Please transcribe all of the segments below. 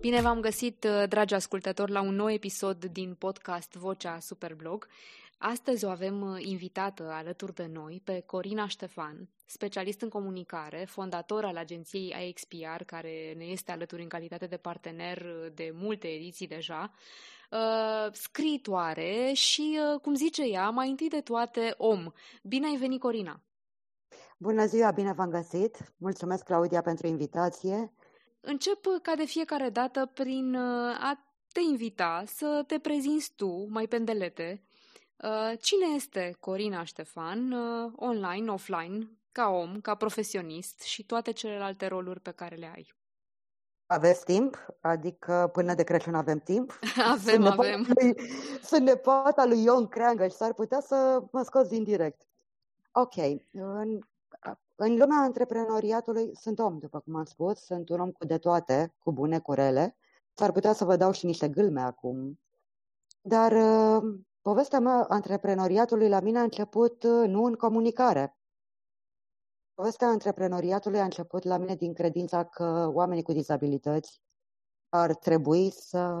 Bine v-am găsit, uh, dragi ascultători, la un nou episod din podcast Vocea Superblog. Astăzi o avem uh, invitată alături de noi pe Corina Ștefan, specialist în comunicare, fondator al agenției IXPR, care ne este alături în calitate de partener uh, de multe ediții deja, scriitoare și, cum zice ea, mai întâi de toate, om. Bine ai venit, Corina! Bună ziua, bine v-am găsit! Mulțumesc, Claudia, pentru invitație Încep ca de fiecare dată prin uh, a te invita să te prezinți tu, mai pendelete, uh, cine este Corina Ștefan, uh, online, offline, ca om, ca profesionist și toate celelalte roluri pe care le ai. Aveți timp? Adică până de Crăciun avem timp? Avem, sunt avem. Lui, sunt nepoata lui Ion Creangă și s-ar putea să mă scos din direct. Ok. În în lumea antreprenoriatului sunt om, după cum am spus, sunt un om cu de toate, cu bune, cu rele. S-ar putea să vă dau și niște gâlme acum. Dar uh, povestea mea antreprenoriatului la mine a început uh, nu în comunicare. Povestea antreprenoriatului a început la mine din credința că oamenii cu dizabilități ar trebui să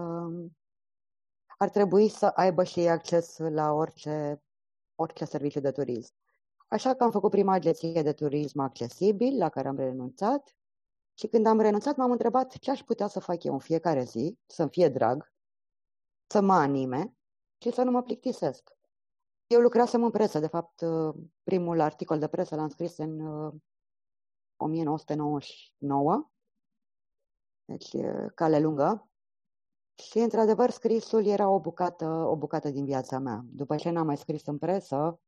ar trebui să aibă și acces la orice, orice serviciu de turism. Așa că am făcut prima agenție de turism accesibil, la care am renunțat. Și când am renunțat, m-am întrebat ce aș putea să fac eu în fiecare zi, să-mi fie drag, să mă anime și să nu mă plictisesc. Eu lucrasem în presă, de fapt, primul articol de presă l-am scris în 1999, deci cale lungă. Și, într-adevăr, scrisul era o bucată, o bucată din viața mea. După ce n-am mai scris în presă,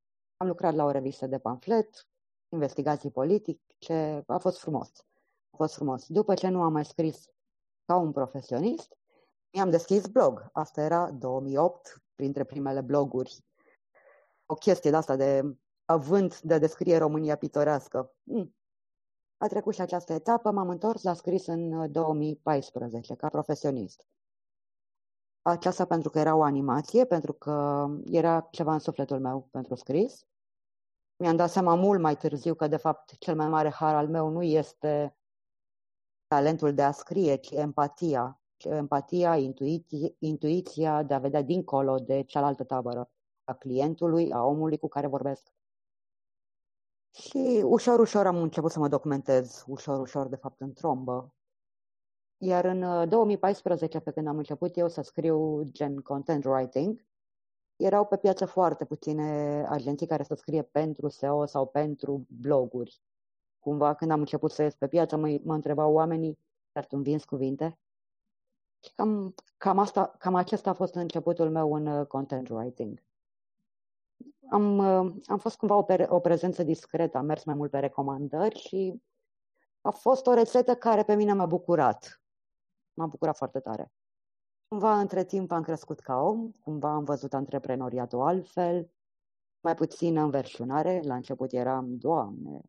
am lucrat la o revistă de pamflet, investigații politice, a fost frumos. A fost frumos. După ce nu am mai scris ca un profesionist, mi-am deschis blog. Asta era 2008, printre primele bloguri. O chestie de asta de avânt de descrie România pitorească. Hmm. A trecut și această etapă, m-am întors la scris în 2014, ca profesionist. Aceasta pentru că era o animație, pentru că era ceva în sufletul meu pentru scris mi-am dat seama mult mai târziu că, de fapt, cel mai mare har al meu nu este talentul de a scrie, ci empatia. Empatia, intuiția, intuiția de a vedea dincolo de cealaltă tabără, a clientului, a omului cu care vorbesc. Și ușor, ușor am început să mă documentez, ușor, ușor, de fapt, în trombă. Iar în 2014, uh, pe când am început eu să scriu gen content writing, erau pe piață foarte puține agenții care să scrie pentru SEO sau pentru bloguri. Cumva, când am început să ies pe piață, mă, mă întrebau oamenii, dar tu vinzi cuvinte? Și cam, cam, asta, cam acesta a fost începutul meu în uh, content writing. Am, uh, am fost cumva o, o prezență discretă, am mers mai mult pe recomandări și a fost o rețetă care pe mine m-a bucurat. M-a bucurat foarte tare. Cumva, între timp, am crescut ca om, cumva am văzut antreprenoriatul altfel, mai puțin înverșunare. La început eram, Doamne,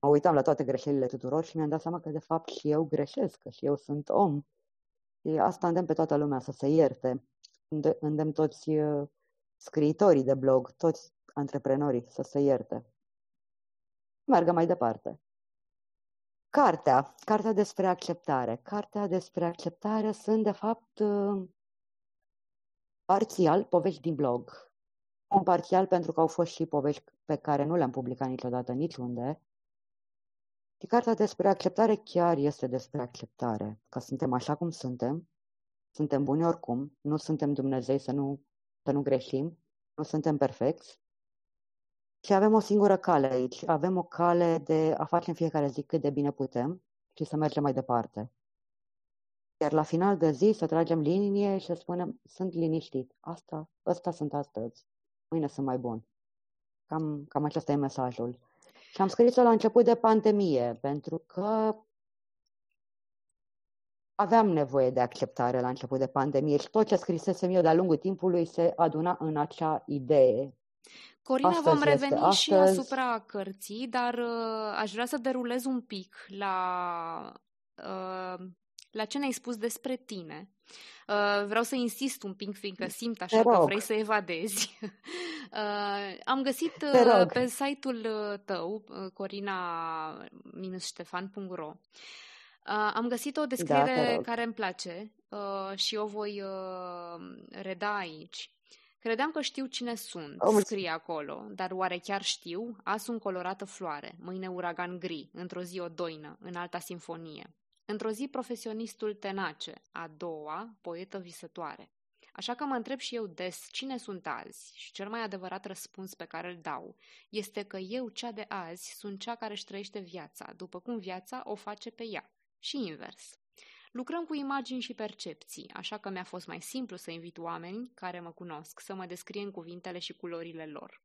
mă uitam la toate greșelile tuturor și mi-am dat seama că, de fapt, și eu greșesc, că și eu sunt om. Și asta îndemn pe toată lumea să se ierte. Îndemn toți uh, scriitorii de blog, toți antreprenorii să se ierte. Meargă mai departe. Cartea, cartea despre acceptare. Cartea despre acceptare sunt, de fapt, uh, parțial povești din blog. Un parțial pentru că au fost și povești pe care nu le-am publicat niciodată niciunde. Și cartea despre acceptare chiar este despre acceptare, că suntem așa cum suntem, suntem buni oricum, nu suntem Dumnezei să nu, să nu greșim, nu suntem perfecți și avem o singură cale aici. Avem o cale de a face în fiecare zi cât de bine putem și să mergem mai departe. Iar la final de zi să tragem linie și să spunem, sunt liniștit. Asta, ăsta sunt astăzi. Mâine sunt mai bun. Cam, cam acesta e mesajul. Și am scris-o la început de pandemie, pentru că aveam nevoie de acceptare la început de pandemie și tot ce scrisesem eu de-a lungul timpului se aduna în acea idee Corina, Astăzi vom reveni este. Astăzi... și asupra cărții, dar uh, aș vrea să derulez un pic la, uh, la ce ne-ai spus despre tine. Uh, vreau să insist un pic, fiindcă simt așa că vrei să evadezi. uh, am găsit uh, pe site-ul uh, tău, uh, corina-ștefan.ro, Uh, am găsit o descriere da, care îmi place uh, și o voi uh, reda aici. Credeam că știu cine sunt, oh, scrie acolo, dar oare chiar știu? Azi sunt colorată floare, mâine uragan gri, într-o zi o doină, în alta sinfonie. Într-o zi profesionistul tenace, a doua, poetă visătoare. Așa că mă întreb și eu des cine sunt azi și cel mai adevărat răspuns pe care îl dau este că eu, cea de azi, sunt cea care își trăiește viața, după cum viața o face pe ea. Și invers. Lucrăm cu imagini și percepții, așa că mi-a fost mai simplu să invit oameni care mă cunosc să mă descrie în cuvintele și culorile lor.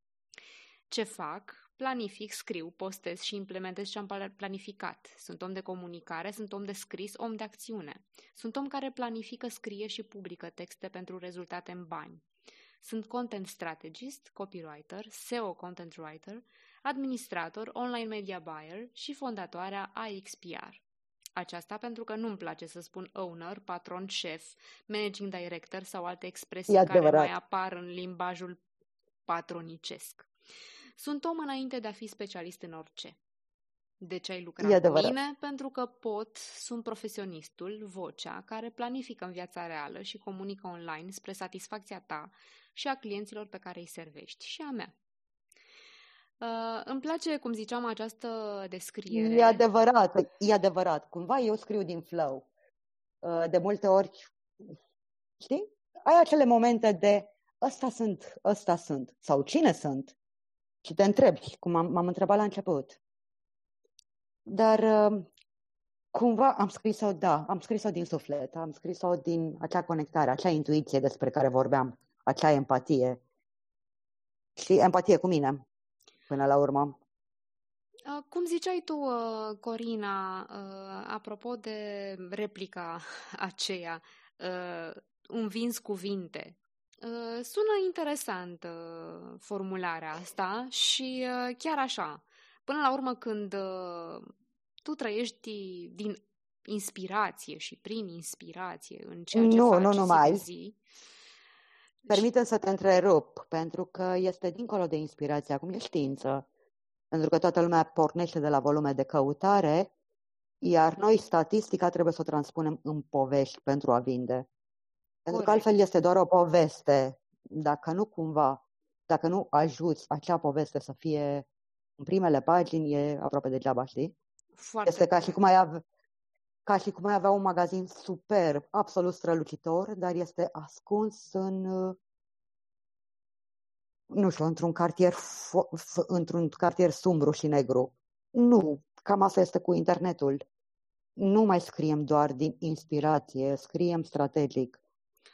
Ce fac? Planific, scriu, postez și implementez ce am planificat. Sunt om de comunicare, sunt om de scris, om de acțiune. Sunt om care planifică, scrie și publică texte pentru rezultate în bani. Sunt content strategist, copywriter, SEO content writer, administrator, online media buyer și fondatoarea AXPR. Aceasta pentru că nu-mi place să spun owner, patron, șef, managing director sau alte expresii care mai apar în limbajul patronicesc. Sunt om înainte de a fi specialist în orice. De ce ai lucrat cu mine? Pentru că pot, sunt profesionistul, vocea, care planifică în viața reală și comunică online spre satisfacția ta și a clienților pe care îi servești și a mea. Uh, îmi place, cum ziceam, această descriere. E adevărat, e adevărat. Cumva eu scriu din flow. Uh, de multe ori, știi? Ai acele momente de ăsta sunt, ăsta sunt, sau cine sunt? Și te întrebi, cum am, m-am întrebat la început. Dar uh, cumva am scris-o, da, am scris-o din suflet, am scris-o din acea conectare, acea intuiție despre care vorbeam, acea empatie. Și empatie cu mine, până la urmă. Uh, cum ziceai tu, uh, Corina, apropo de replica aceea, un vins cuvinte, Uh, sună interesant uh, formularea asta și uh, chiar așa. Până la urmă, când tu trăiești din inspirație și prin inspirație în ceea ce nu, faci nu, nu mai. zi... Permite să te întrerup, pentru că este dincolo de inspirație, acum e știință. Pentru că toată lumea pornește de la volume de căutare, iar noi statistica trebuie să o transpunem în povești pentru a vinde. Pentru că altfel este doar o poveste. Dacă nu cumva, dacă nu ajuți acea poveste să fie în primele pagini, e aproape degeaba, știi? Foarte este ca și, cum ai avea, ca și cum ai avea un magazin super, absolut strălucitor, dar este ascuns în, nu știu, într-un cartier, într-un cartier sumbru și negru. Nu, cam asta este cu internetul. Nu mai scriem doar din inspirație, scriem strategic.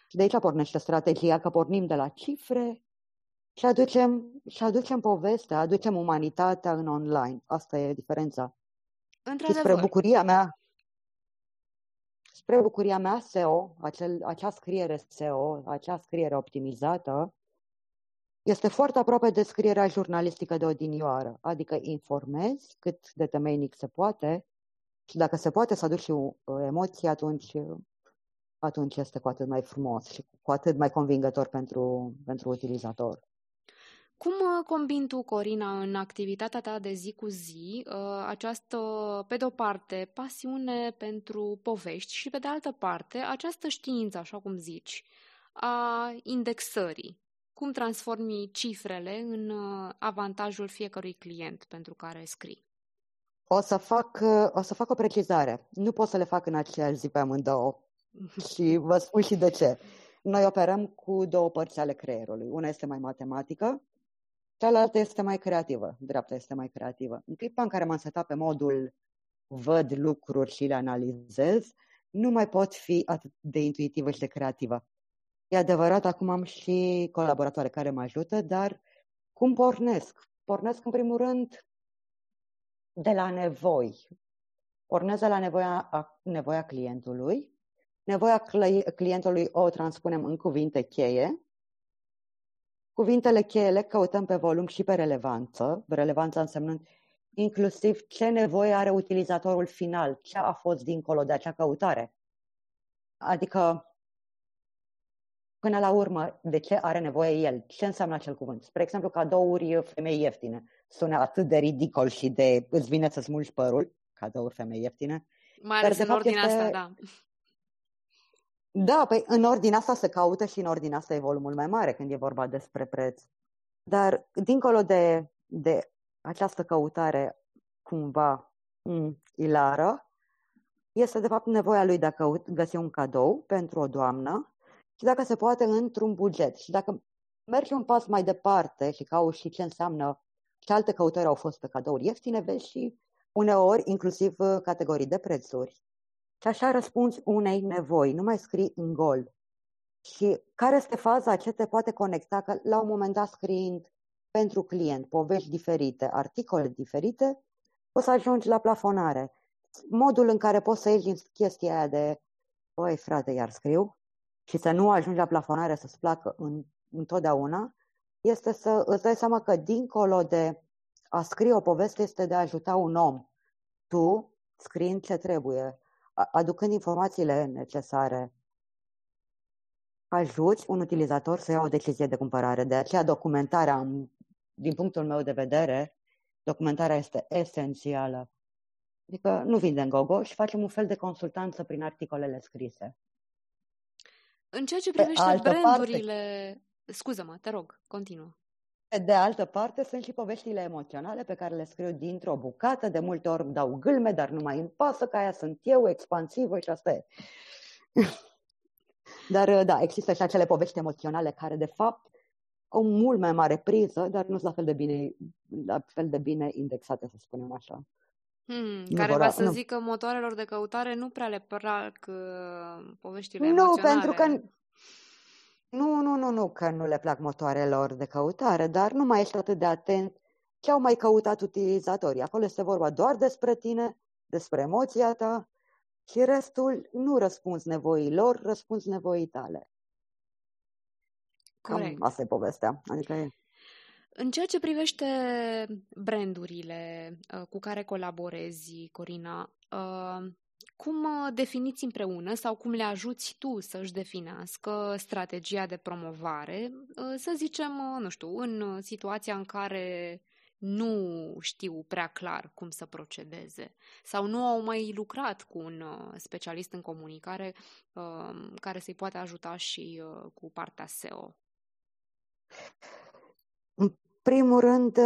Și de aici pornește strategia, că pornim de la cifre și aducem, și aducem povestea, aducem umanitatea în online. Asta e diferența. Și spre bucuria mea, spre bucuria mea, SEO, acel, acea scriere SEO, acea scriere optimizată, este foarte aproape de scrierea jurnalistică de odinioară, adică informezi cât de temeinic se poate și dacă se poate să aduci și emoții, atunci atunci este cu atât mai frumos și cu atât mai convingător pentru, pentru utilizator. Cum uh, combini tu, Corina, în activitatea ta de zi cu zi uh, această, pe de o parte, pasiune pentru povești și, pe de altă parte, această știință, așa cum zici, a indexării? Cum transformi cifrele în uh, avantajul fiecărui client pentru care scrii? O să fac, o, să fac o precizare. Nu pot să le fac în aceeași zi pe amândouă și vă spun și de ce. Noi operăm cu două părți ale creierului. Una este mai matematică, cealaltă este mai creativă. Dreapta este mai creativă. În clipa în care m-am setat pe modul văd lucruri și le analizez, nu mai pot fi atât de intuitivă și de creativă. E adevărat, acum am și colaboratoare care mă ajută, dar cum pornesc? Pornesc în primul rând de la nevoi. Pornesc de la nevoia, nevoia clientului Nevoia clientului o transpunem în cuvinte cheie. Cuvintele cheie le căutăm pe volum și pe relevanță, relevanța însemnând inclusiv ce nevoie are utilizatorul final, ce a fost dincolo de acea căutare. Adică, până la urmă, de ce are nevoie el? Ce înseamnă acel cuvânt? Spre exemplu, cadouri femei ieftine. Sună atât de ridicol și de îți vine să smulgi părul, cadouri femei ieftine, Mai ales în ordinea este... asta, da. Da, păi în ordinea asta se caută și în ordinea asta e volumul mai mare când e vorba despre preț. Dar dincolo de, de această căutare cumva mm, ilară, este de fapt nevoia lui de a căut, găsi un cadou pentru o doamnă și dacă se poate într-un buget. Și dacă mergi un pas mai departe și cauți și ce înseamnă ce alte căutări au fost pe cadouri ieftine, vezi și uneori inclusiv uh, categorii de prețuri. Și așa răspunzi unei nevoi, nu mai scrii în gol. Și care este faza ce te poate conecta? Că la un moment dat scriind pentru client povești diferite, articole diferite, o să ajungi la plafonare. Modul în care poți să ieși din chestia aia de băi frate, iar scriu și să nu ajungi la plafonare să-ți placă în, întotdeauna, este să îți dai seama că dincolo de a scrie o poveste este de a ajuta un om. Tu, scriind ce trebuie, aducând informațiile necesare, ajuți un utilizator să ia o decizie de cumpărare. De aceea documentarea, din punctul meu de vedere, documentarea este esențială. Adică nu vindem gogo și facem un fel de consultanță prin articolele scrise. În ceea ce privește brandurile... Parte... Scuză-mă, te rog, continuă. De altă parte, sunt și poveștile emoționale pe care le scriu dintr-o bucată. De multe ori dau gâlme, dar nu mai îmi pasă că aia sunt eu, expansivă și asta e. Dar da, există și acele povești emoționale care, de fapt, au mult mai mare priză, dar nu sunt la fel de bine, la fel de bine indexate, să spunem așa. Hmm, care va să nu. zică motoarelor de căutare nu prea le plac uh, poveștile nu, emoționale. pentru că nu, nu, nu, nu că nu le plac motoarelor de căutare, dar nu mai ești atât de atent ce au mai căutat utilizatorii. Acolo este vorba doar despre tine, despre emoția ta și restul nu răspunzi nevoii lor, răspunzi nevoii tale. Corect. Cam asta e povestea. Adică e... În ceea ce privește brandurile uh, cu care colaborezi, Corina, uh, cum uh, definiți împreună sau cum le ajuți tu să-și definească strategia de promovare, să zicem, nu știu, în situația în care nu știu prea clar cum să procedeze sau nu au mai lucrat cu un specialist în comunicare care să-i poate ajuta și cu partea SEO? În primul rând,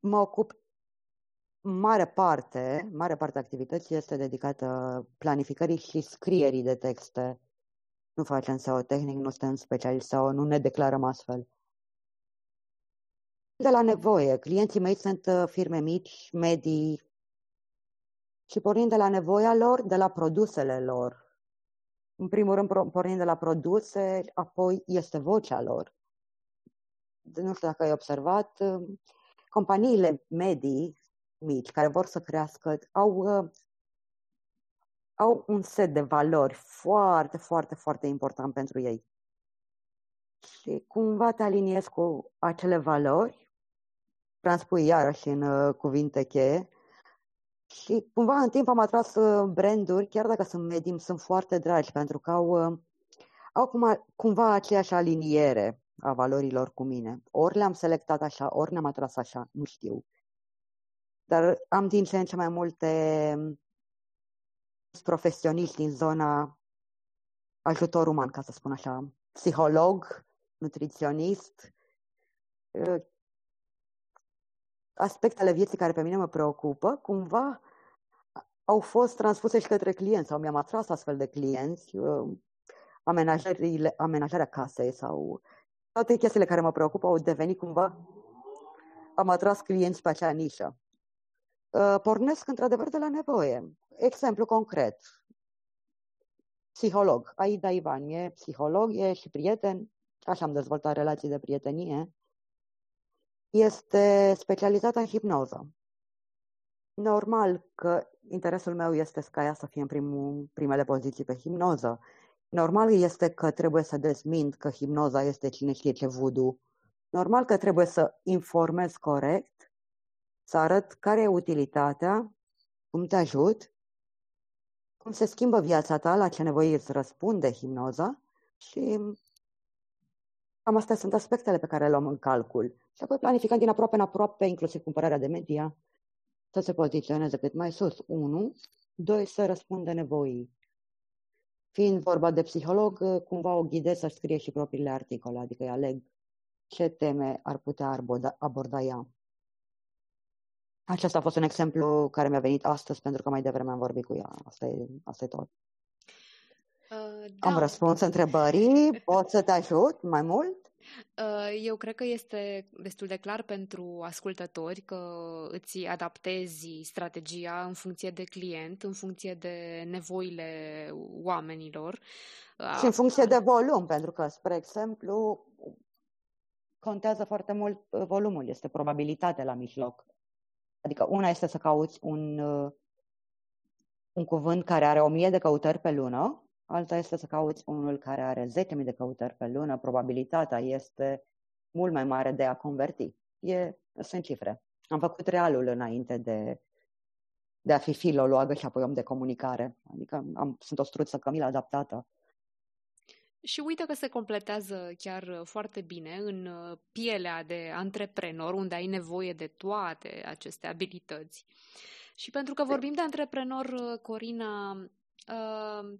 mă ocup mare parte, mare parte a activității este dedicată planificării și scrierii de texte. Nu facem SEO tehnic, nu suntem specialiști sau nu ne declarăm astfel. De la nevoie. Clienții mei sunt uh, firme mici, medii și pornind de la nevoia lor, de la produsele lor. În primul rând, pornind de la produse, apoi este vocea lor nu știu dacă ai observat, uh, companiile medii mici care vor să crească au, uh, au un set de valori foarte, foarte, foarte important pentru ei. Și cumva te aliniezi cu acele valori, transpui iarăși în uh, cuvinte cheie, și cumva în timp am atras branduri, chiar dacă sunt medii, sunt foarte dragi, pentru că au, au cum, cumva aceeași aliniere a valorilor cu mine. Ori le-am selectat așa, ori ne-am atras așa, nu știu. Dar am din ce în ce mai multe profesioniști din zona ajutor uman, ca să spun așa, psiholog, nutriționist, ă, aspectele vieții care pe mine mă preocupă, cumva au fost transpuse și către clienți sau mi-am atras astfel de clienți, ă, amenajarea casei sau toate chestiile care mă preocupă au devenit cumva, am atras clienți pe acea nișă. Uh, pornesc într-adevăr de la nevoie. Exemplu concret. Psiholog. Aida Ivan e psiholog, e și prieten. Așa am dezvoltat relații de prietenie. Este specializată în hipnoză. Normal că interesul meu este ca ea să fie în primul, primele poziții pe hipnoză. Normal este că trebuie să dezmint că hipnoza este cine știe ce voodoo. Normal că trebuie să informez corect, să arăt care e utilitatea, cum te ajut, cum se schimbă viața ta, la ce nevoie îți răspunde hipnoza și cam astea sunt aspectele pe care le luăm în calcul. Și apoi planificăm din aproape în aproape, inclusiv cumpărarea de media, să se poziționeze cât mai sus. Unu, Doi, să răspundă nevoii. Fiind vorba de psiholog, cumva o ghidez să scrie și propriile articole, adică îi aleg ce teme ar putea aborda, aborda ea. Acesta a fost un exemplu care mi-a venit astăzi pentru că mai devreme am vorbit cu ea. Asta e, asta e tot. Uh, da. Am răspuns întrebării. Pot să te ajut mai mult? Uh, eu cred că este destul de clar pentru ascultători că îți adaptezi strategia în funcție de client, în funcție de nevoile oamenilor. Uh, și în funcție de volum, pentru că, spre exemplu, contează foarte mult volumul, este probabilitatea la mijloc. Adică una este să cauți un, un cuvânt care are o mie de căutări pe lună alta este să cauți unul care are 10.000 de căutări pe lună, probabilitatea este mult mai mare de a converti. E, sunt cifre. Am făcut realul înainte de, de a fi filologă și apoi om de comunicare. Adică am, sunt o struță cămil adaptată. Și uite că se completează chiar foarte bine în pielea de antreprenor, unde ai nevoie de toate aceste abilități. Și pentru că vorbim de antreprenor, Corina,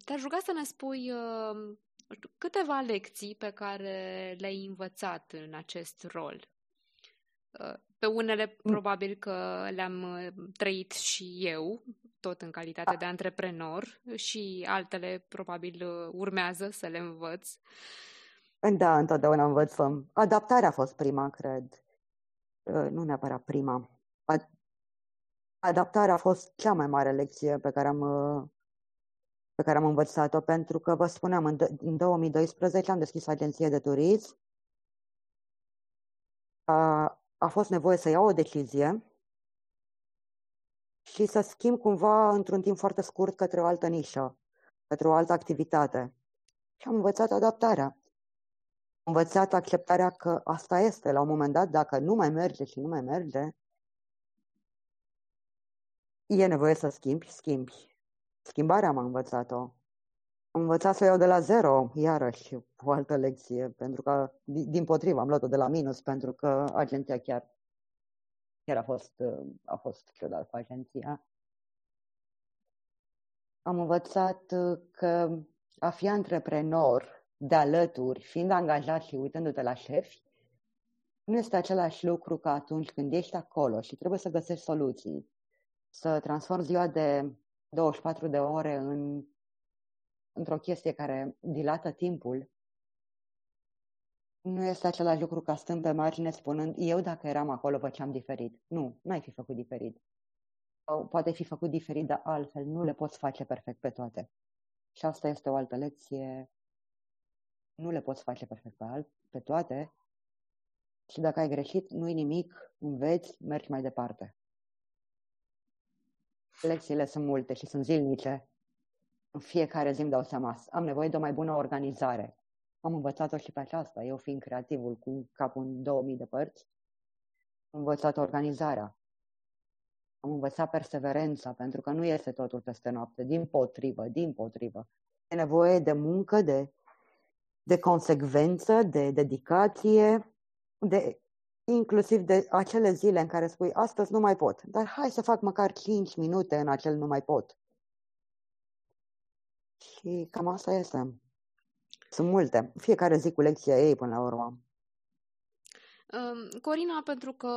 te-aș ruga să ne spui câteva lecții pe care le-ai învățat în acest rol. Pe unele mm. probabil că le-am trăit și eu, tot în calitate de antreprenor, și altele probabil urmează să le învăț. Da, întotdeauna învățăm. Adaptarea a fost prima, cred. Nu neapărat prima. Adaptarea a fost cea mai mare lecție pe care am pe care am învățat-o, pentru că, vă spuneam, în, în 2012 am deschis agenție de turism. A, a fost nevoie să iau o decizie și să schimb cumva într-un timp foarte scurt către o altă nișă, către o altă activitate. Și am învățat adaptarea. Am învățat acceptarea că asta este. La un moment dat, dacă nu mai merge și nu mai merge, e nevoie să schimbi, schimbi. Schimbarea am învățat-o. Am învățat să iau de la zero, iarăși, o altă lecție, pentru că, din potrivă, am luat-o de la minus, pentru că agenția chiar, chiar a fost, a fost ciudat cu agenția. Am învățat că a fi antreprenor de alături, fiind angajat și uitându-te la șefi, nu este același lucru ca atunci când ești acolo și trebuie să găsești soluții, să transformi ziua de 24 de ore în, într-o chestie care dilată timpul, nu este același lucru ca stând pe margine spunând eu dacă eram acolo făceam diferit. Nu, n-ai fi făcut diferit. Sau poate fi făcut diferit, dar altfel nu le poți face perfect pe toate. Și asta este o altă lecție. Nu le poți face perfect pe, alt, pe toate. Și dacă ai greșit, nu-i nimic, înveți, mergi mai departe. Lecțiile sunt multe și sunt zilnice. În fiecare zi îmi dau seama, am nevoie de o mai bună organizare. Am învățat-o și pe aceasta, eu fiind creativul cu capul în 2000 de părți. Am învățat organizarea. Am învățat perseverența, pentru că nu este totul peste noapte. Din potrivă, din potrivă. E nevoie de muncă, de, de consecvență, de dedicație, de inclusiv de acele zile în care spui, astăzi nu mai pot, dar hai să fac măcar 5 minute în acel nu mai pot. Și cam asta este. Sunt multe. Fiecare zi cu lecția ei până la urmă. Corina, pentru că,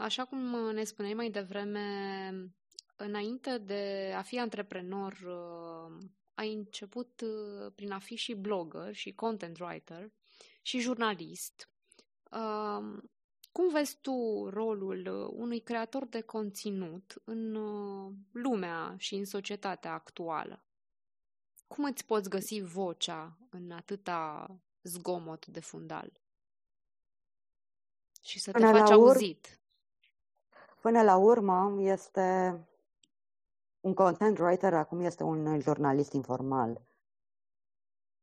așa cum ne spuneai mai devreme, înainte de a fi antreprenor, ai început prin a fi și blogger și content writer și jurnalist cum vezi tu rolul uh, unui creator de conținut în uh, lumea și în societatea actuală? Cum îți poți găsi vocea în atâta zgomot de fundal? Și să te până faci ur- auzit. Până la urmă, este un content writer, acum este un jurnalist informal.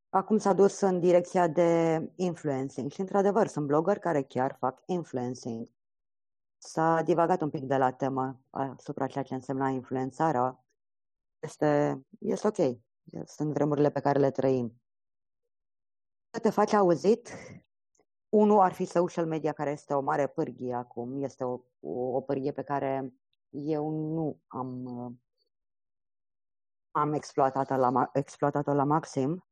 Acum s-a dus în direcția de influencing și, într-adevăr, sunt blogger care chiar fac influencing. S-a divagat un pic de la temă asupra ceea ce însemna influențarea. Este, este ok. Sunt vremurile pe care le trăim. Să te faci auzit, unul ar fi social media, care este o mare pârghie acum. Este o, o, o pârghie pe care eu nu am am exploatat-o la, exploatat-o la maxim.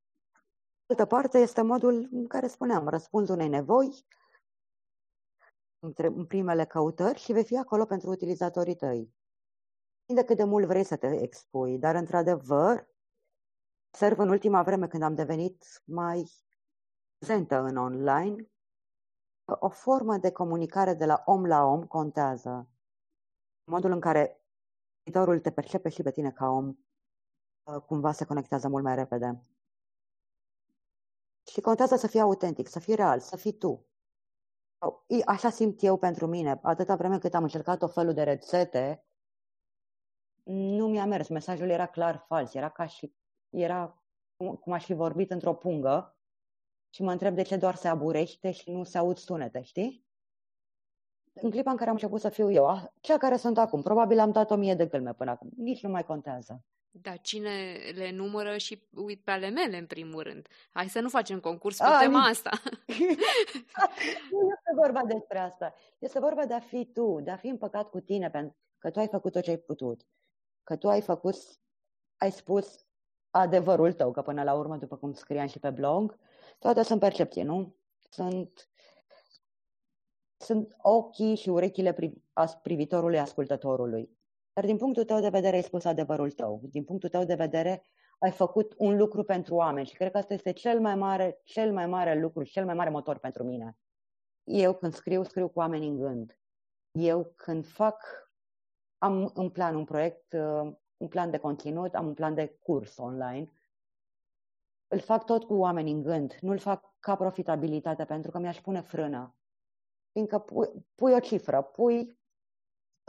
altă parte este modul în care spuneam, răspuns unei nevoi în primele căutări și vei fi acolo pentru utilizatorii tăi. De cât de mult vrei să te expui, dar într-adevăr, observ în ultima vreme când am devenit mai prezentă în online, o formă de comunicare de la om la om contează. Modul în care viitorul te percepe și pe tine ca om uh, cumva se conectează mult mai repede. Și contează să fii autentic, să fii real, să fii tu. Așa simt eu pentru mine. Atâta vreme cât am încercat o felul de rețete, nu mi-a mers. Mesajul era clar fals. Era ca și... Era cum aș fi vorbit într-o pungă și mă întreb de ce doar se aburește și nu se aud sunete, știi? În clipa în care am început să fiu eu, cea care sunt acum, probabil am dat o mie de gâlme până acum, nici nu mai contează. Da, cine le numără și uit pe ale mele, în primul rând. Hai să nu facem concurs pe A, tema asta. nu este vorba despre asta. Este vorba de a fi tu, de a fi împăcat cu tine, pentru că tu ai făcut tot ce ai putut. Că tu ai făcut, ai spus adevărul tău, că până la urmă, după cum scriam și pe blog, toate sunt percepții, nu? Sunt, sunt ochii și urechile privitorului ascultătorului. Dar din punctul tău de vedere ai spus adevărul tău. Din punctul tău de vedere ai făcut un lucru pentru oameni și cred că asta este cel mai mare, cel mai mare lucru, cel mai mare motor pentru mine. Eu când scriu, scriu cu oameni în gând. Eu când fac, am în plan un proiect, uh, un plan de conținut, am un plan de curs online, îl fac tot cu oameni în gând, nu îl fac ca profitabilitate pentru că mi-aș pune frână. Fiindcă pui, pui o cifră, pui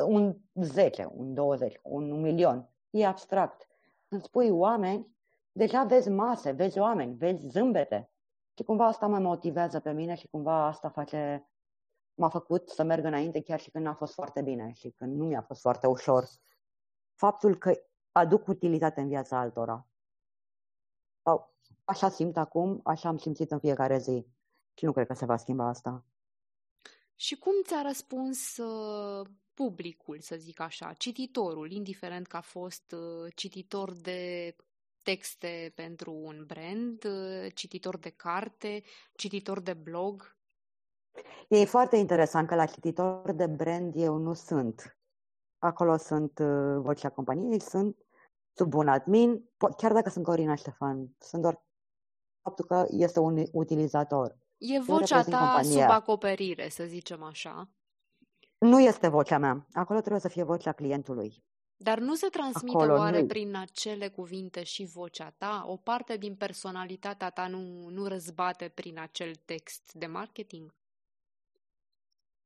un 10, un 20, un milion. E abstract. Când spui oameni, deja vezi mase, vezi oameni, vezi zâmbete. Și cumva asta mă motivează pe mine și cumva asta face, m-a făcut să merg înainte chiar și când n-a fost foarte bine și când nu mi-a fost foarte ușor. Faptul că aduc utilitate în viața altora. Așa simt acum, așa am simțit în fiecare zi și nu cred că se va schimba asta. Și cum ți-a răspuns uh, publicul, să zic așa, cititorul, indiferent că a fost uh, cititor de texte pentru un brand, uh, cititor de carte, cititor de blog? E foarte interesant că la cititor de brand eu nu sunt. Acolo sunt uh, vocea companiei, sunt sub un admin, chiar dacă sunt Corina Ștefan, sunt doar faptul că este un utilizator. E vocea ta compania. sub acoperire, să zicem așa. Nu este vocea mea. Acolo trebuie să fie vocea clientului. Dar nu se transmite Acolo oare nu. prin acele cuvinte și vocea ta? O parte din personalitatea ta nu, nu răzbate prin acel text de marketing?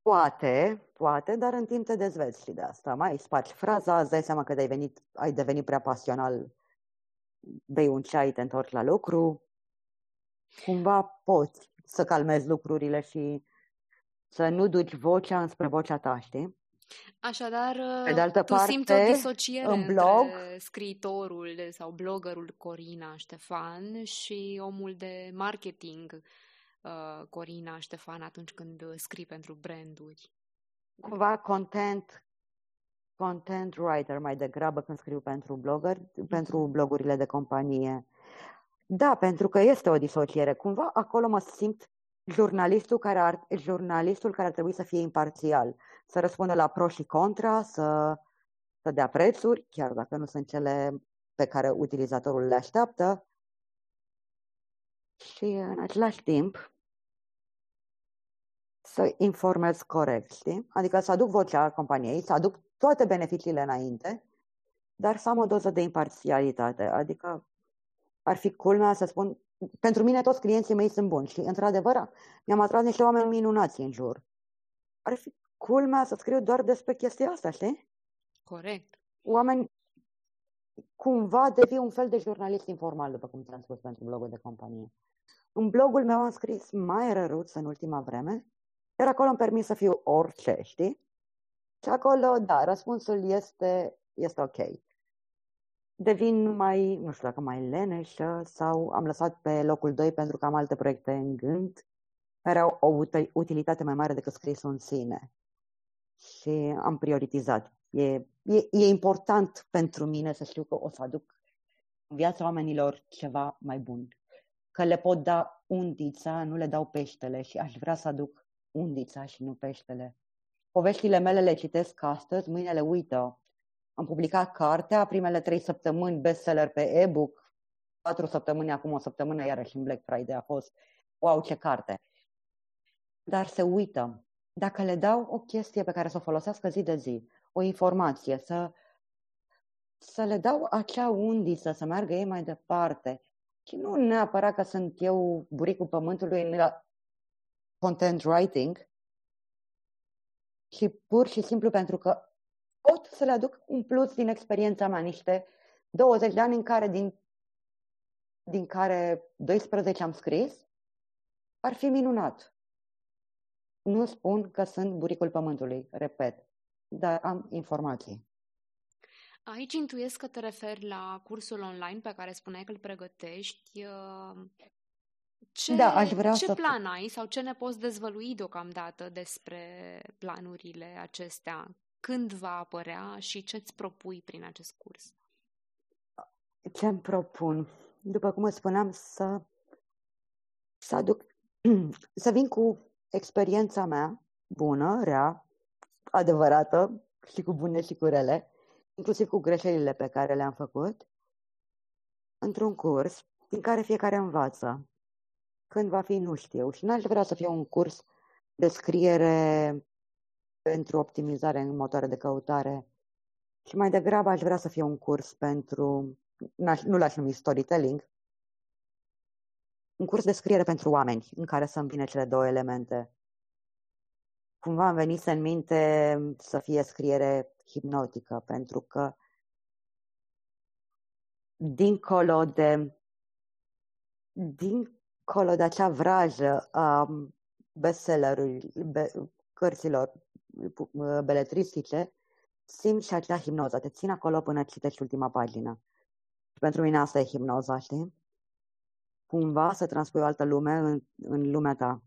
Poate, poate, dar în timp te dezveți și de asta. Mai spargi fraza, îți dai seama că ai, venit, ai devenit prea pasional, bei un ceai, te întorci la lucru. Cumva poți să calmezi lucrurile și să nu duci vocea înspre vocea ta, știi? Așadar, Pe de altă tu parte, simți o disociere în blog, între scriitorul sau bloggerul Corina Ștefan și omul de marketing uh, Corina Ștefan atunci când scrii pentru branduri. Cumva content, content writer mai degrabă când scriu pentru blogger, mm-hmm. pentru blogurile de companie. Da, pentru că este o disociere. Cumva acolo mă simt jurnalistul care ar, jurnalistul care ar trebui să fie imparțial, să răspundă la pro și contra, să, să dea prețuri, chiar dacă nu sunt cele pe care utilizatorul le așteaptă. Și în același timp să informez corect, știi? Adică să aduc vocea companiei, să aduc toate beneficiile înainte, dar să am o doză de imparțialitate. Adică ar fi culmea să spun pentru mine toți clienții mei sunt buni și, într-adevăr, mi-am atras niște oameni minunați în jur. Ar fi culmea să scriu doar despre chestia asta, știi? Corect. Oameni cumva devii un fel de jurnalist informal, după cum ți-am spus pentru blogul de companie. În blogul meu am scris mai răruț în ultima vreme, iar acolo îmi permis să fiu orice, știi? Și acolo, da, răspunsul este, este ok devin mai, nu știu dacă mai leneșă sau am lăsat pe locul 2 pentru că am alte proiecte în gând care au o utilitate mai mare decât scrisul în sine. Și am prioritizat. E, e, e important pentru mine să știu că o să aduc în viața oamenilor ceva mai bun. Că le pot da undița, nu le dau peștele și aș vrea să aduc undița și nu peștele. Poveștile mele le citesc astăzi, mâine le uită. Am publicat cartea, primele trei săptămâni bestseller pe e-book, patru săptămâni, acum o săptămână, iarăși în Black Friday a fost, wow, ce carte. Dar se uită. Dacă le dau o chestie pe care să o folosească zi de zi, o informație, să, să le dau acea undiță, să meargă ei mai departe, și nu neapărat că sunt eu buricul pământului în content writing, și pur și simplu pentru că pot să le aduc un plus din experiența mea, niște 20 de ani în care din, din care 12 am scris, ar fi minunat. Nu spun că sunt buricul pământului, repet, dar am informații. Aici intuiesc că te referi la cursul online pe care spuneai că îl pregătești. Uh, ce, da, aș vrea ce să... plan ai sau ce ne poți dezvălui deocamdată despre planurile acestea? Când va apărea și ce îți propui prin acest curs? Ce îmi propun? După cum îți spuneam, să, să aduc, să vin cu experiența mea bună, rea, adevărată și cu bune și cu rele, inclusiv cu greșelile pe care le-am făcut, într-un curs din care fiecare învață. Când va fi, nu știu. Și n-aș vrea să fie un curs de scriere pentru optimizare în motoare de căutare. Și mai degrabă aș vrea să fie un curs pentru, nu l-aș numi storytelling, un curs de scriere pentru oameni, în care să îmbine cele două elemente. Cumva am venit în minte să fie scriere hipnotică, pentru că dincolo de dincolo de acea vrajă a bestsellerului, be, cărților beletristice, simt și acea hipnoză. Te țin acolo până citești ultima pagină. Și pentru mine asta e hipnoza, știi? Cumva să transpui o altă lume în, în lumea ta.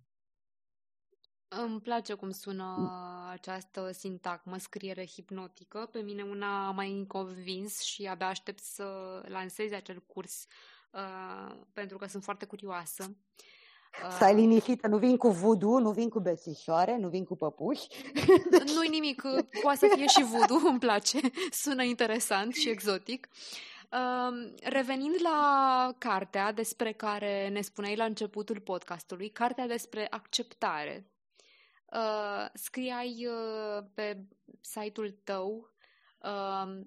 Îmi place cum sună această sintagmă, scriere hipnotică. Pe mine una a mai convins și abia aștept să lansez acel curs uh, pentru că sunt foarte curioasă. Uh, Stai liniștită, nu vin cu voodoo, nu vin cu bețișoare, nu vin cu păpuși. Nu-i nimic, poate să fie și voodoo, îmi place, sună interesant și exotic. Uh, revenind la cartea despre care ne spuneai la începutul podcastului, cartea despre acceptare, Uh, scriai uh, pe site-ul tău uh,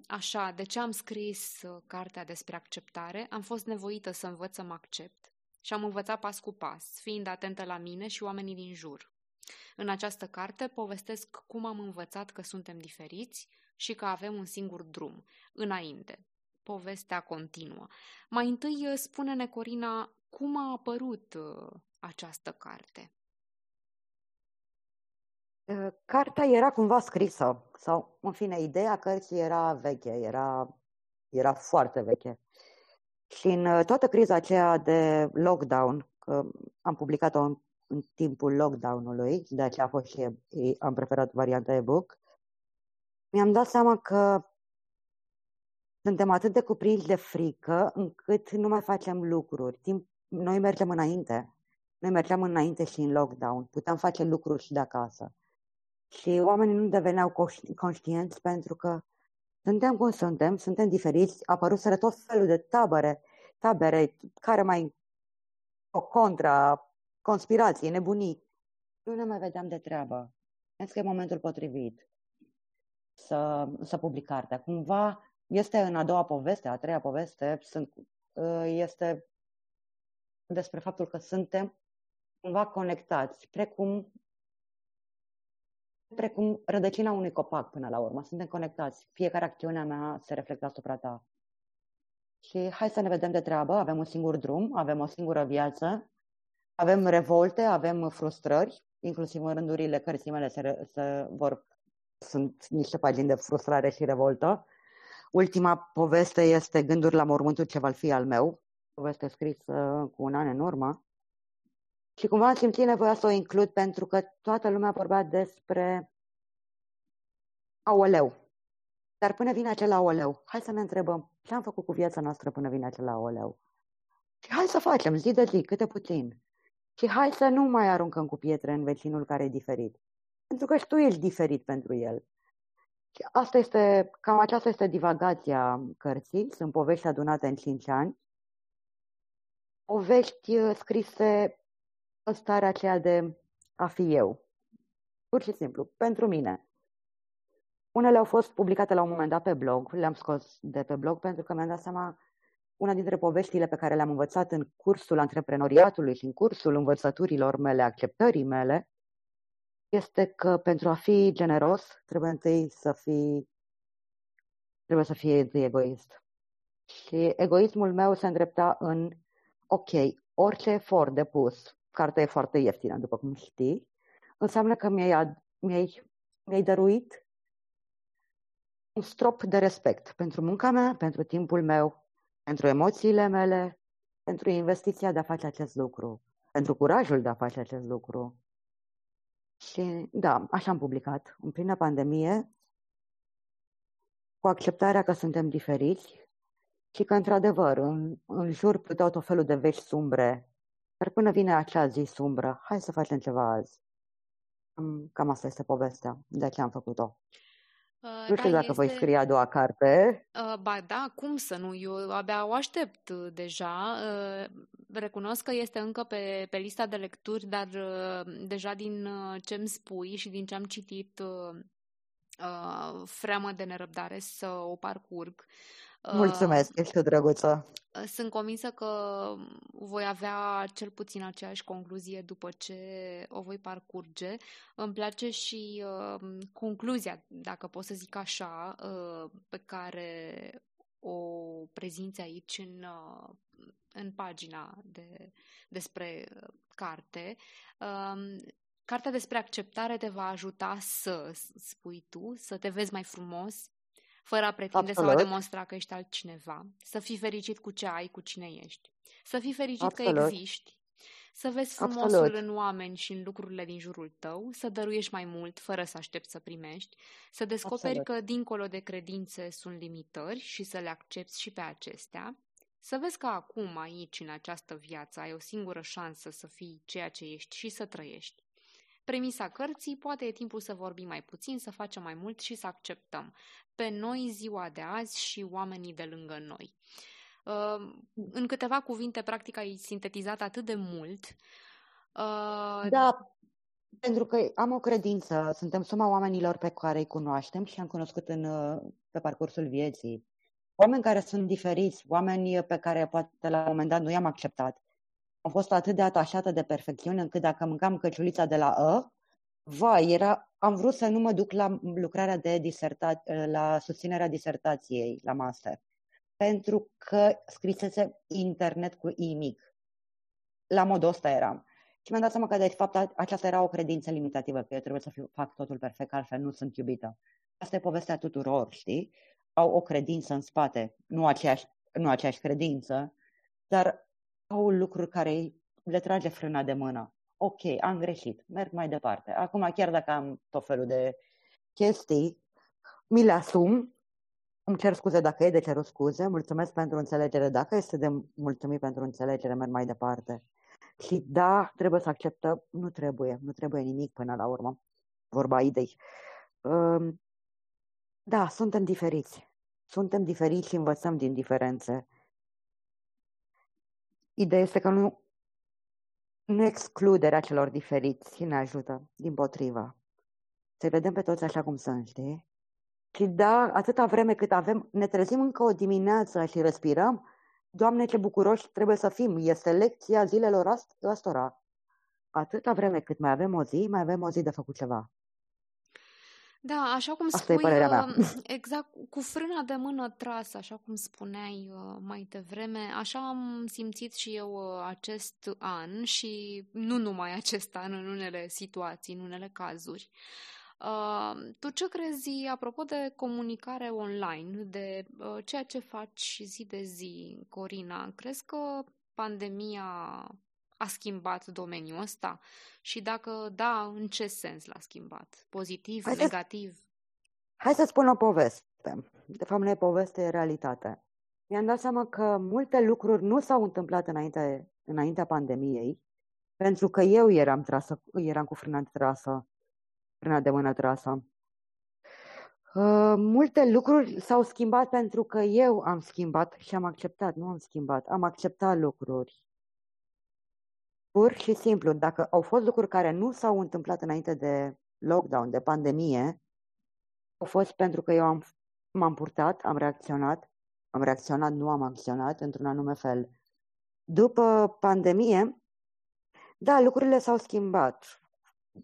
așa, de ce am scris uh, cartea despre acceptare? Am fost nevoită să învăț să mă accept și am învățat pas cu pas, fiind atentă la mine și oamenii din jur. În această carte povestesc cum am învățat că suntem diferiți și că avem un singur drum, înainte. Povestea continuă. Mai întâi uh, spune-ne, Corina, cum a apărut uh, această carte? Ă, cartea era cumva scrisă, sau, în fine, ideea cărții era veche, era, era foarte veche. Și în ă, toată criza aceea de lockdown, că am publicat-o în, în timpul lockdown-ului, de aceea a fost și am preferat varianta e-book, mi-am dat seama că suntem atât de cuprinși de frică încât nu mai facem lucruri. Timp, noi mergem înainte. Noi mergeam înainte și în lockdown. Puteam face lucruri și de acasă și oamenii nu deveneau conștienți pentru că suntem cum suntem, suntem diferiți, apăruseră tot felul de tabere, tabere care mai o contra, conspirații, nebunii. Nu ne mai vedeam de treabă. Cred că e momentul potrivit să, să public cartea. Cumva este în a doua poveste, a treia poveste, sunt, este despre faptul că suntem cumva conectați, precum precum rădăcina unui copac până la urmă. Suntem conectați. Fiecare acțiune a mea se reflectă asupra ta. Și hai să ne vedem de treabă, avem un singur drum, avem o singură viață, avem revolte, avem frustrări, inclusiv în rândurile cărții mele se, se vor, sunt niște pagini de frustrare și revoltă. Ultima poveste este Gânduri la mormântul ce va fi al meu, poveste scrisă cu un an în urmă. Și cumva am simțit nevoia să o includ pentru că toată lumea vorbea despre aoleu. Dar până vine acela oleu, hai să ne întrebăm ce am făcut cu viața noastră până vine acela oleu. Și hai să facem zi de zi, câte puțin. Și hai să nu mai aruncăm cu pietre în vecinul care e diferit. Pentru că și tu ești diferit pentru el. Și asta este, cam aceasta este divagația cărții. Sunt povești adunate în 5 ani. Povești uh, scrise în starea aceea de a fi eu. Pur și simplu, pentru mine. Unele au fost publicate la un moment dat pe blog, le-am scos de pe blog pentru că mi-am dat seama una dintre poveștile pe care le-am învățat în cursul antreprenoriatului și în cursul învățăturilor mele, acceptării mele, este că pentru a fi generos trebuie întâi să fii trebuie să fii întâi egoist. Și egoismul meu se îndrepta în ok, orice efort depus, cartea e foarte ieftină, după cum știi, înseamnă că mi-ai, mi-ai, mi-ai dăruit un strop de respect pentru munca mea, pentru timpul meu, pentru emoțiile mele, pentru investiția de a face acest lucru, pentru curajul de a face acest lucru. Și da, așa am publicat, în plină pandemie, cu acceptarea că suntem diferiți și că, într-adevăr, în, în jur pluteau tot felul de vești sumbre, dar până vine acea zi sumbră, hai să facem ceva azi. Cam asta este povestea, de aceea am făcut-o. Uh, nu știu da, dacă este... voi scrie a doua carte. Uh, ba da, cum să nu? Eu abia o aștept deja. Uh, recunosc că este încă pe, pe lista de lecturi, dar uh, deja din uh, ce îmi spui și din ce am citit, uh, uh, freamă de nerăbdare să o parcurg. Mulțumesc, uh, ești o drăguță. Sunt convinsă că voi avea cel puțin aceeași concluzie după ce o voi parcurge. Îmi place și uh, concluzia, dacă pot să zic așa, uh, pe care o prezinți aici în, uh, în pagina de, despre carte. Uh, Cartea despre acceptare te va ajuta să, spui tu, să te vezi mai frumos, fără a pretinde Absolut. sau a demonstra că ești altcineva, să fii fericit cu ce ai, cu cine ești, să fii fericit Absolut. că existi, să vezi frumosul Absolut. în oameni și în lucrurile din jurul tău, să dăruiești mai mult fără să aștepți să primești, să descoperi Absolut. că dincolo de credințe sunt limitări și să le accepti și pe acestea, să vezi că acum, aici, în această viață, ai o singură șansă să fii ceea ce ești și să trăiești. Premisa cărții, poate e timpul să vorbim mai puțin, să facem mai mult și să acceptăm pe noi ziua de azi și oamenii de lângă noi. Uh, în câteva cuvinte, practic, ai sintetizat atât de mult. Uh, da, pentru că am o credință, suntem suma oamenilor pe care îi cunoaștem și am cunoscut în, uh, pe parcursul vieții. Oameni care sunt diferiți, oameni pe care poate la un moment dat nu i-am acceptat. Am fost atât de atașată de perfecțiune încât dacă mâncam căciulița de la ă, vai, era, am vrut să nu mă duc la lucrarea de diserta, la susținerea disertației, la master, pentru că scrisese internet cu i mic. La modul ăsta eram. Și mi-am dat seama că, de fapt, aceasta era o credință limitativă, că eu trebuie să fiu, fac totul perfect, altfel nu sunt iubită. Asta e povestea tuturor, știi? Au o credință în spate, nu aceeași, nu aceeași credință, dar au lucruri care le trage frâna de mână. Ok, am greșit, merg mai departe. Acum, chiar dacă am tot felul de chestii, mi le asum, îmi cer scuze dacă e de cerut scuze, mulțumesc pentru înțelegere. Dacă este de mulțumit pentru înțelegere, merg mai departe. Și da, trebuie să acceptăm, nu trebuie, nu trebuie nimic până la urmă. Vorba idei. Um, da, suntem diferiți. Suntem diferiți și învățăm din diferențe. Ideea este că nu, nu excluderea celor diferiți ne ajută, din potriva. Să vedem pe toți așa cum sunt, știi? Și da, atâta vreme cât avem, ne trezim încă o dimineață și respirăm, Doamne, ce bucuroși trebuie să fim! Este lecția zilelor astora. Atâta vreme cât mai avem o zi, mai avem o zi de făcut ceva. Da, așa cum Asta spui, e mea. Uh, exact, cu frâna de mână trasă, așa cum spuneai uh, mai devreme, așa am simțit și eu uh, acest an și nu numai acest an, în unele situații, în unele cazuri. tu ce crezi, apropo de comunicare online, de ceea ce faci zi de zi, Corina, crezi că pandemia a schimbat domeniul ăsta? Și dacă da, în ce sens l-a schimbat? Pozitiv, hai negativ? Să, hai să spun o poveste. De fapt, nu e poveste, e realitate. Mi-am dat seama că multe lucruri nu s-au întâmplat înainte, înaintea pandemiei, pentru că eu eram, trasă, eram cu frâna trasă, frâna de mână trasă. Uh, multe lucruri s-au schimbat pentru că eu am schimbat și am acceptat, nu am schimbat, am acceptat lucruri. Pur și simplu, dacă au fost lucruri care nu s-au întâmplat înainte de lockdown, de pandemie, au fost pentru că eu am, m-am purtat, am reacționat, am reacționat, nu am acționat într-un anume fel. După pandemie, da, lucrurile s-au schimbat.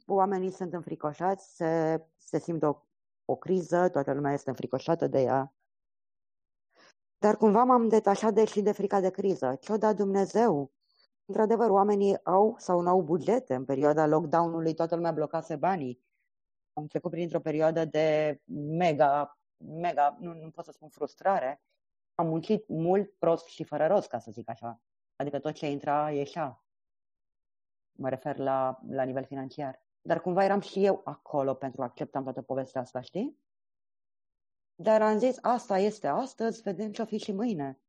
Oamenii sunt înfricoșați, se, se simt o, o criză, toată lumea este înfricoșată de ea. Dar cumva m-am detașat de și de frica de criză. Ce-o dat Dumnezeu? Într-adevăr, oamenii au sau nu au bugete. În perioada lockdown-ului toată lumea blocase banii. Am trecut printr-o perioadă de mega, mega, nu, nu pot să spun frustrare. Am muncit mult, prost și fără rost, ca să zic așa. Adică tot ce intra, ieșea. Mă refer la, la nivel financiar. Dar cumva eram și eu acolo pentru a accepta toată povestea asta, știi? Dar am zis, asta este astăzi, vedem ce-o fi și mâine.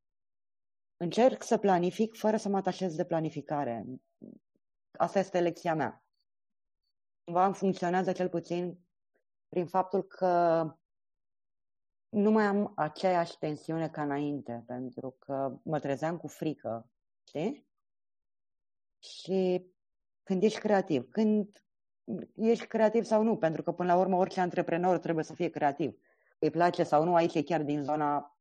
Încerc să planific fără să mă atașez de planificare. Asta este lecția mea. Cumva funcționează cel puțin prin faptul că nu mai am aceeași tensiune ca înainte, pentru că mă trezeam cu frică, știi? Și când ești creativ, când ești creativ sau nu, pentru că până la urmă orice antreprenor trebuie să fie creativ. Îi place sau nu, aici e chiar din zona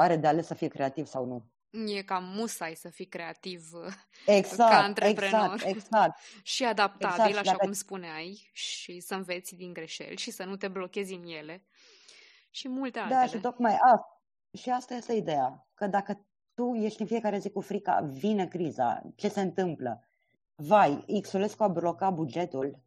are de ales să fie creativ sau nu. E cam musai să fii creativ exact, ca antreprenor exact, exact. și adaptabil, exact, așa dacă... cum spuneai, și să înveți din greșeli și să nu te blochezi în ele și multe altele. Da, și tocmai asta. Și asta este ideea, că dacă tu ești în fiecare zi cu frica, vine criza, ce se întâmplă? Vai, Xulescu a blocat bugetul,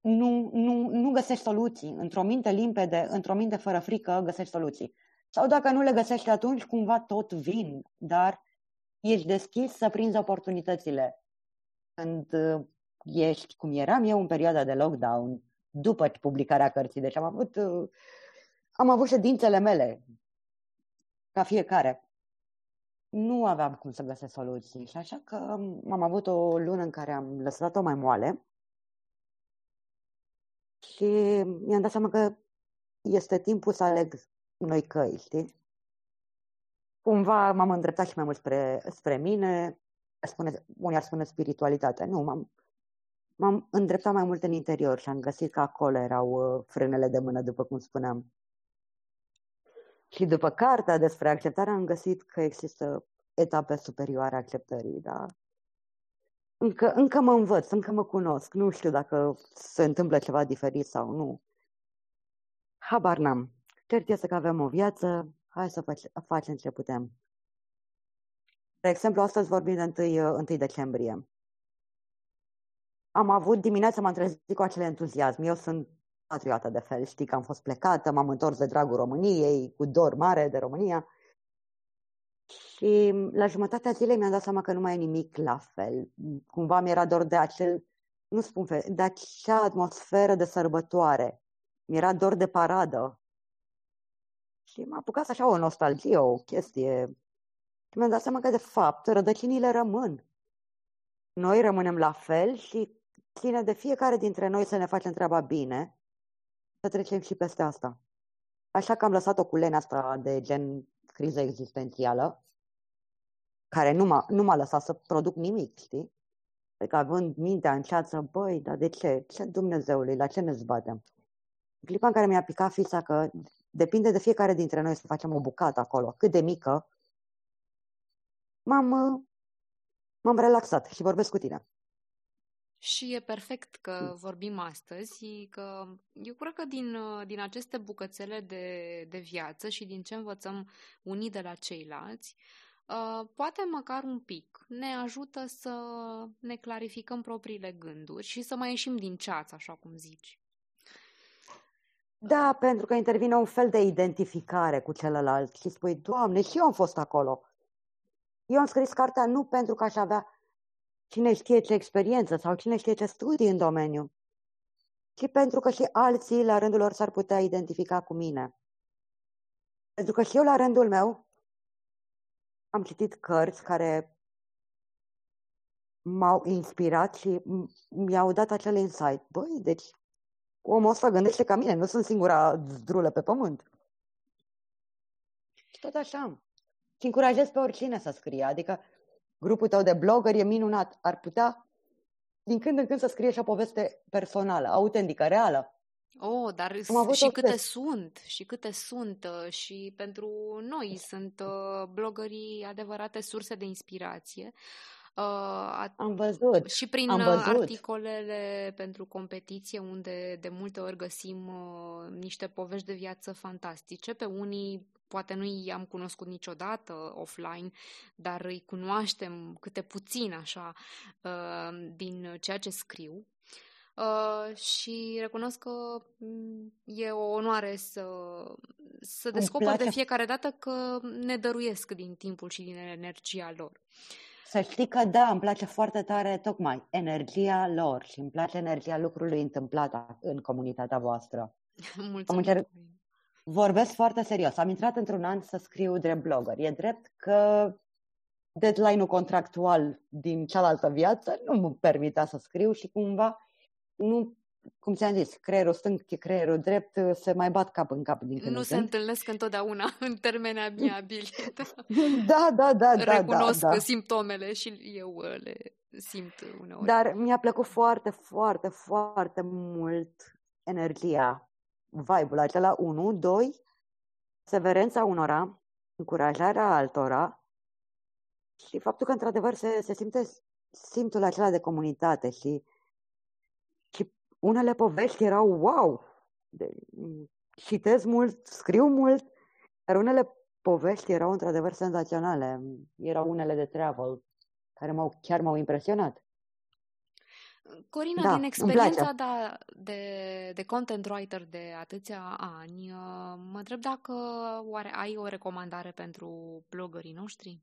nu, nu, nu găsești soluții. Într-o minte limpede, într-o minte fără frică, găsești soluții. Sau dacă nu le găsești atunci, cumva tot vin, dar ești deschis să prinzi oportunitățile. Când uh, ești, cum eram eu în perioada de lockdown, după publicarea cărții, deci am avut, uh, am avut ședințele mele, ca fiecare. Nu aveam cum să găsesc soluții și așa că am avut o lună în care am lăsat-o mai moale și mi-am dat seama că este timpul să aleg noi căi, știi? Cumva m-am îndreptat și mai mult spre, spre mine, spune, unii ar spune spiritualitate. Nu, m-am, m-am îndreptat mai mult în interior și am găsit că acolo erau uh, frânele de mână, după cum spuneam. Și după cartea despre acceptare am găsit că există etape superioare acceptării, da? Încă, încă mă învăț, încă mă cunosc. Nu știu dacă se întâmplă ceva diferit sau nu. Habar n-am. Cert este că avem o viață, hai să fac, facem ce putem. De exemplu, astăzi vorbim de 1, 1 decembrie. Am avut dimineața, m-am trezit cu acel entuziasm. Eu sunt patriotă de fel, știi că am fost plecată, m-am întors de dragul României, cu dor mare de România. Și la jumătatea zilei mi-am dat seama că nu mai e nimic la fel. Cumva mi-era dor de acel, nu spun fel, de acea atmosferă de sărbătoare. Mi-era dor de paradă. Și m-a apucat așa o nostalgie, o chestie. Și mi-am dat seama că, de fapt, rădăcinile rămân. Noi rămânem la fel și ține de fiecare dintre noi să ne facem treaba bine, să trecem și peste asta. Așa că am lăsat-o cu lenia asta de gen criză existențială, care nu m-a, nu m-a lăsat să produc nimic, știi? Adică având mintea în ceață, băi, dar de ce? Ce Dumnezeului? La ce ne zbatem? În clipa în care mi-a picat fița că depinde de fiecare dintre noi să facem o bucată acolo, cât de mică, m-am, m-am relaxat și vorbesc cu tine. Și e perfect că mm. vorbim astăzi, că eu cred că din, din aceste bucățele de, de viață și din ce învățăm unii de la ceilalți, uh, poate măcar un pic ne ajută să ne clarificăm propriile gânduri și să mai ieșim din ceață, așa cum zici. Da, pentru că intervine un fel de identificare cu celălalt și spui, Doamne, și eu am fost acolo. Eu am scris cartea nu pentru că aș avea cine știe ce experiență sau cine știe ce studii în domeniu, ci pentru că și alții, la rândul lor, s-ar putea identifica cu mine. Pentru că și eu, la rândul meu, am citit cărți care m-au inspirat și mi-au dat acel insight. Băi, deci omul ăsta gândește ca mine, nu sunt singura zdrulă pe pământ. Și tot așa. Și încurajez pe oricine să scrie. Adică grupul tău de blogger e minunat. Ar putea din când în când să scrie și o poveste personală, autentică, reală. Oh, dar și câte test. sunt, și câte sunt, uh, și pentru noi sunt uh, blogării adevărate surse de inspirație. Uh, am văzut. Și prin am văzut. articolele pentru competiție, unde de multe ori găsim uh, niște povești de viață fantastice. Pe unii poate nu i-am cunoscut niciodată offline, dar îi cunoaștem câte puțin așa uh, din ceea ce scriu. Uh, și recunosc că mm, e o onoare să, să descoper de fiecare dată că ne dăruiesc din timpul și din energia lor. Să știi că da, îmi place foarte tare tocmai energia lor și îmi place energia lucrului întâmplat în comunitatea voastră. Mulțumesc. Am încerc... Vorbesc foarte serios. Am intrat într-un an să scriu drept blogger. E drept că deadline-ul contractual din cealaltă viață nu mă permitea să scriu și cumva nu cum ți-am zis, creierul stâng, creierul drept, se mai bat cap în cap din când Nu se când. întâlnesc întotdeauna în termeni amiabili. Da, da, da, da. Recunosc da, da. simptomele și eu uh, le simt uneori. Dar mi-a plăcut foarte, foarte, foarte mult energia, vibe-ul acela, unu, doi, severența unora, încurajarea altora și faptul că într-adevăr se, se simte simțul acela de comunitate și unele povești erau wow, de, citesc mult, scriu mult, dar unele povești erau într-adevăr senzaționale. Erau unele de travel care m-au, chiar m-au impresionat. Corina, da, din experiența da, de, de content writer de atâția ani, uh, mă întreb dacă oare ai o recomandare pentru blogării noștri?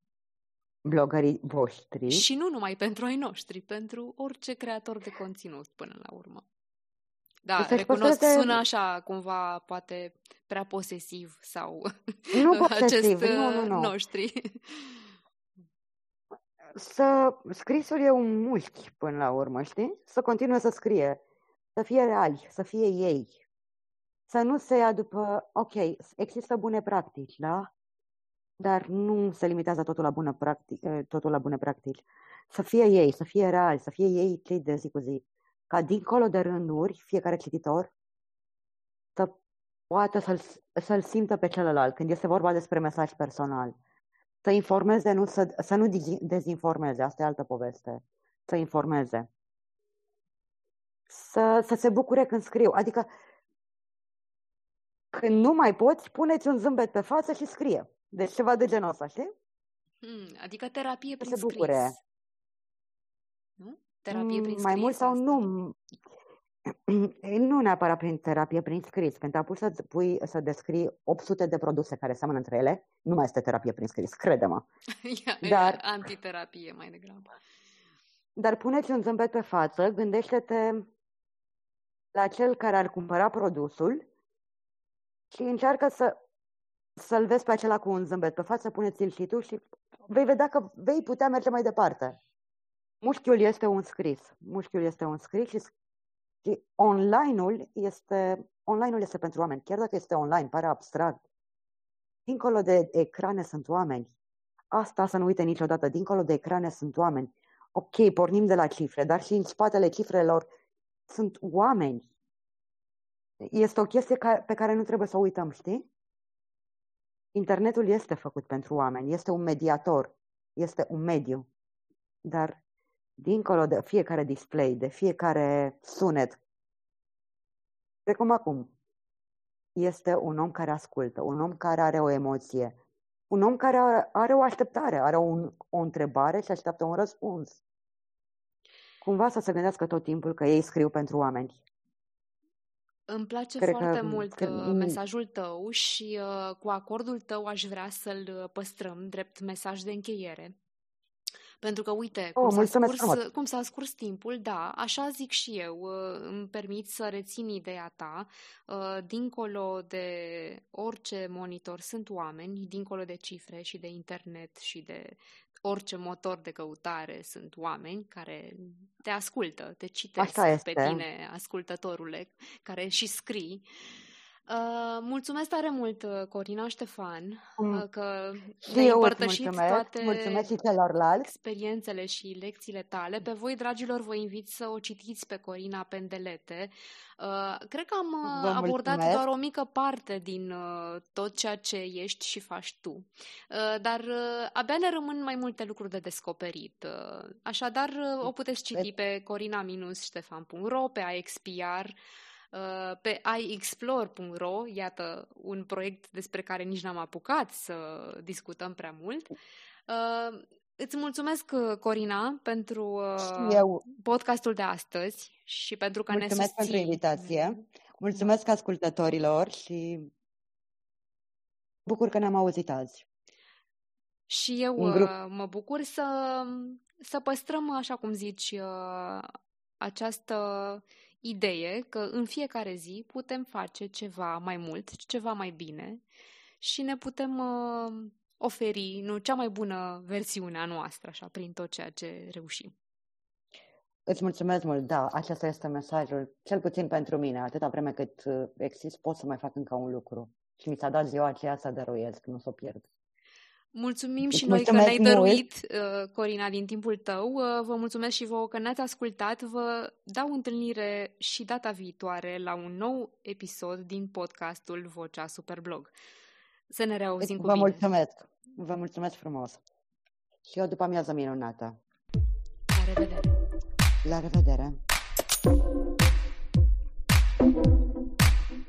Blogării voștri? Și nu numai pentru ai noștri, pentru orice creator de conținut până la urmă. Da, deci recunosc, de... sună așa, cumva, poate prea posesiv sau nu posesiv, acest nu, nu, nu. noștri. Să scrisul e un mușchi până la urmă, știi? Să continue să scrie, să fie reali, să fie ei. Să nu se ia după, ok, există bune practici, da? Dar nu se limitează totul la, bună practic, totul la bune practici. Să fie ei, să fie reali, să fie ei cei de zi cu zi ca dincolo de rânduri, fiecare cititor să poată să-l, să-l simtă pe celălalt când este vorba despre mesaj personal. Să informeze, nu să, să nu dezinformeze, asta e altă poveste. Să informeze. Să, să se bucure când scriu. Adică când nu mai poți, puneți un zâmbet pe față și scrie. Deci ceva de genul ăsta, știi? Hmm, adică terapie prin se bucure. scris. Nu? Terapie prin Mai mult sau asta? nu. Nu neapărat prin terapie prin scris. Când te pus să, pui, să descrii 800 de produse care seamănă între ele, nu mai este terapie prin scris, crede-mă. Dar, antiterapie mai degrabă. Dar puneți un zâmbet pe față, gândește-te la cel care ar cumpăra produsul și încearcă să, să-l vezi pe acela cu un zâmbet pe față, puneți-l și tu și vei vedea că vei putea merge mai departe. Mușchiul este un scris. Mușchiul este un scris și, și online-ul este, online-ul este pentru oameni. Chiar dacă este online, pare abstract. Dincolo de ecrane sunt oameni. Asta să nu uite niciodată. Dincolo de ecrane sunt oameni. Ok, pornim de la cifre, dar și în spatele cifrelor sunt oameni. Este o chestie ca, pe care nu trebuie să o uităm, știi? Internetul este făcut pentru oameni, este un mediator, este un mediu. Dar dincolo de fiecare display, de fiecare sunet, precum acum, este un om care ascultă, un om care are o emoție, un om care are, are o așteptare, are un, o întrebare și așteaptă un răspuns. Cumva să se gândească tot timpul că ei scriu pentru oameni. Îmi place Cred foarte că, mult că... Uh, mesajul tău și uh, cu acordul tău aș vrea să-l păstrăm drept mesaj de încheiere Pentru că, uite, oh, cum, s-a scurs, cum s-a scurs timpul, da, așa zic și eu, uh, îmi permit să rețin ideea ta, uh, dincolo de orice monitor sunt oameni, dincolo de cifre și de internet și de orice motor de căutare sunt oameni care te ascultă, te citesc pe tine, ascultătorule, care și scrii. Uh, mulțumesc tare mult, uh, Corina Ștefan, mm. uh, că ne-ai împărtășit mulțumesc. toate mulțumesc și celorlalți. experiențele și lecțiile tale. Pe voi, dragilor, vă invit să o citiți pe Corina Pendelete. Uh, cred că am uh, vă abordat mulțumesc. doar o mică parte din uh, tot ceea ce ești și faci tu, uh, dar uh, abia ne rămân mai multe lucruri de descoperit. Uh, așadar, uh, o puteți citi pe corina-ștefan.ro, pe iXPR, Uh, pe iexplore.ro, iată un proiect despre care nici n-am apucat să discutăm prea mult. Uh, îți mulțumesc, uh, Corina, pentru Eu. podcastul de astăzi și pentru că mulțumesc ne susții. pentru invitație. Mulțumesc ascultătorilor și bucur că ne-am auzit azi. Și eu mă bucur să, să păstrăm, așa cum zici, această idee că în fiecare zi putem face ceva mai mult, ceva mai bine și ne putem uh, oferi nu, cea mai bună versiune a noastră, așa, prin tot ceea ce reușim. Îți mulțumesc mult, da, acesta este mesajul, cel puțin pentru mine, atâta vreme cât uh, exist, pot să mai fac încă un lucru. Și mi s-a dat ziua aceea să dăruiesc, nu să o pierd. Mulțumim și noi că ne-ai dăruit, mult. Uh, Corina, din timpul tău. Uh, vă mulțumesc și vouă că ne-ați ascultat. Vă dau întâlnire și data viitoare la un nou episod din podcastul Vocea Superblog. Să ne reauzim Vă cu bine. mulțumesc. Vă mulțumesc frumos. Și eu după amiază minunată. La revedere! La revedere!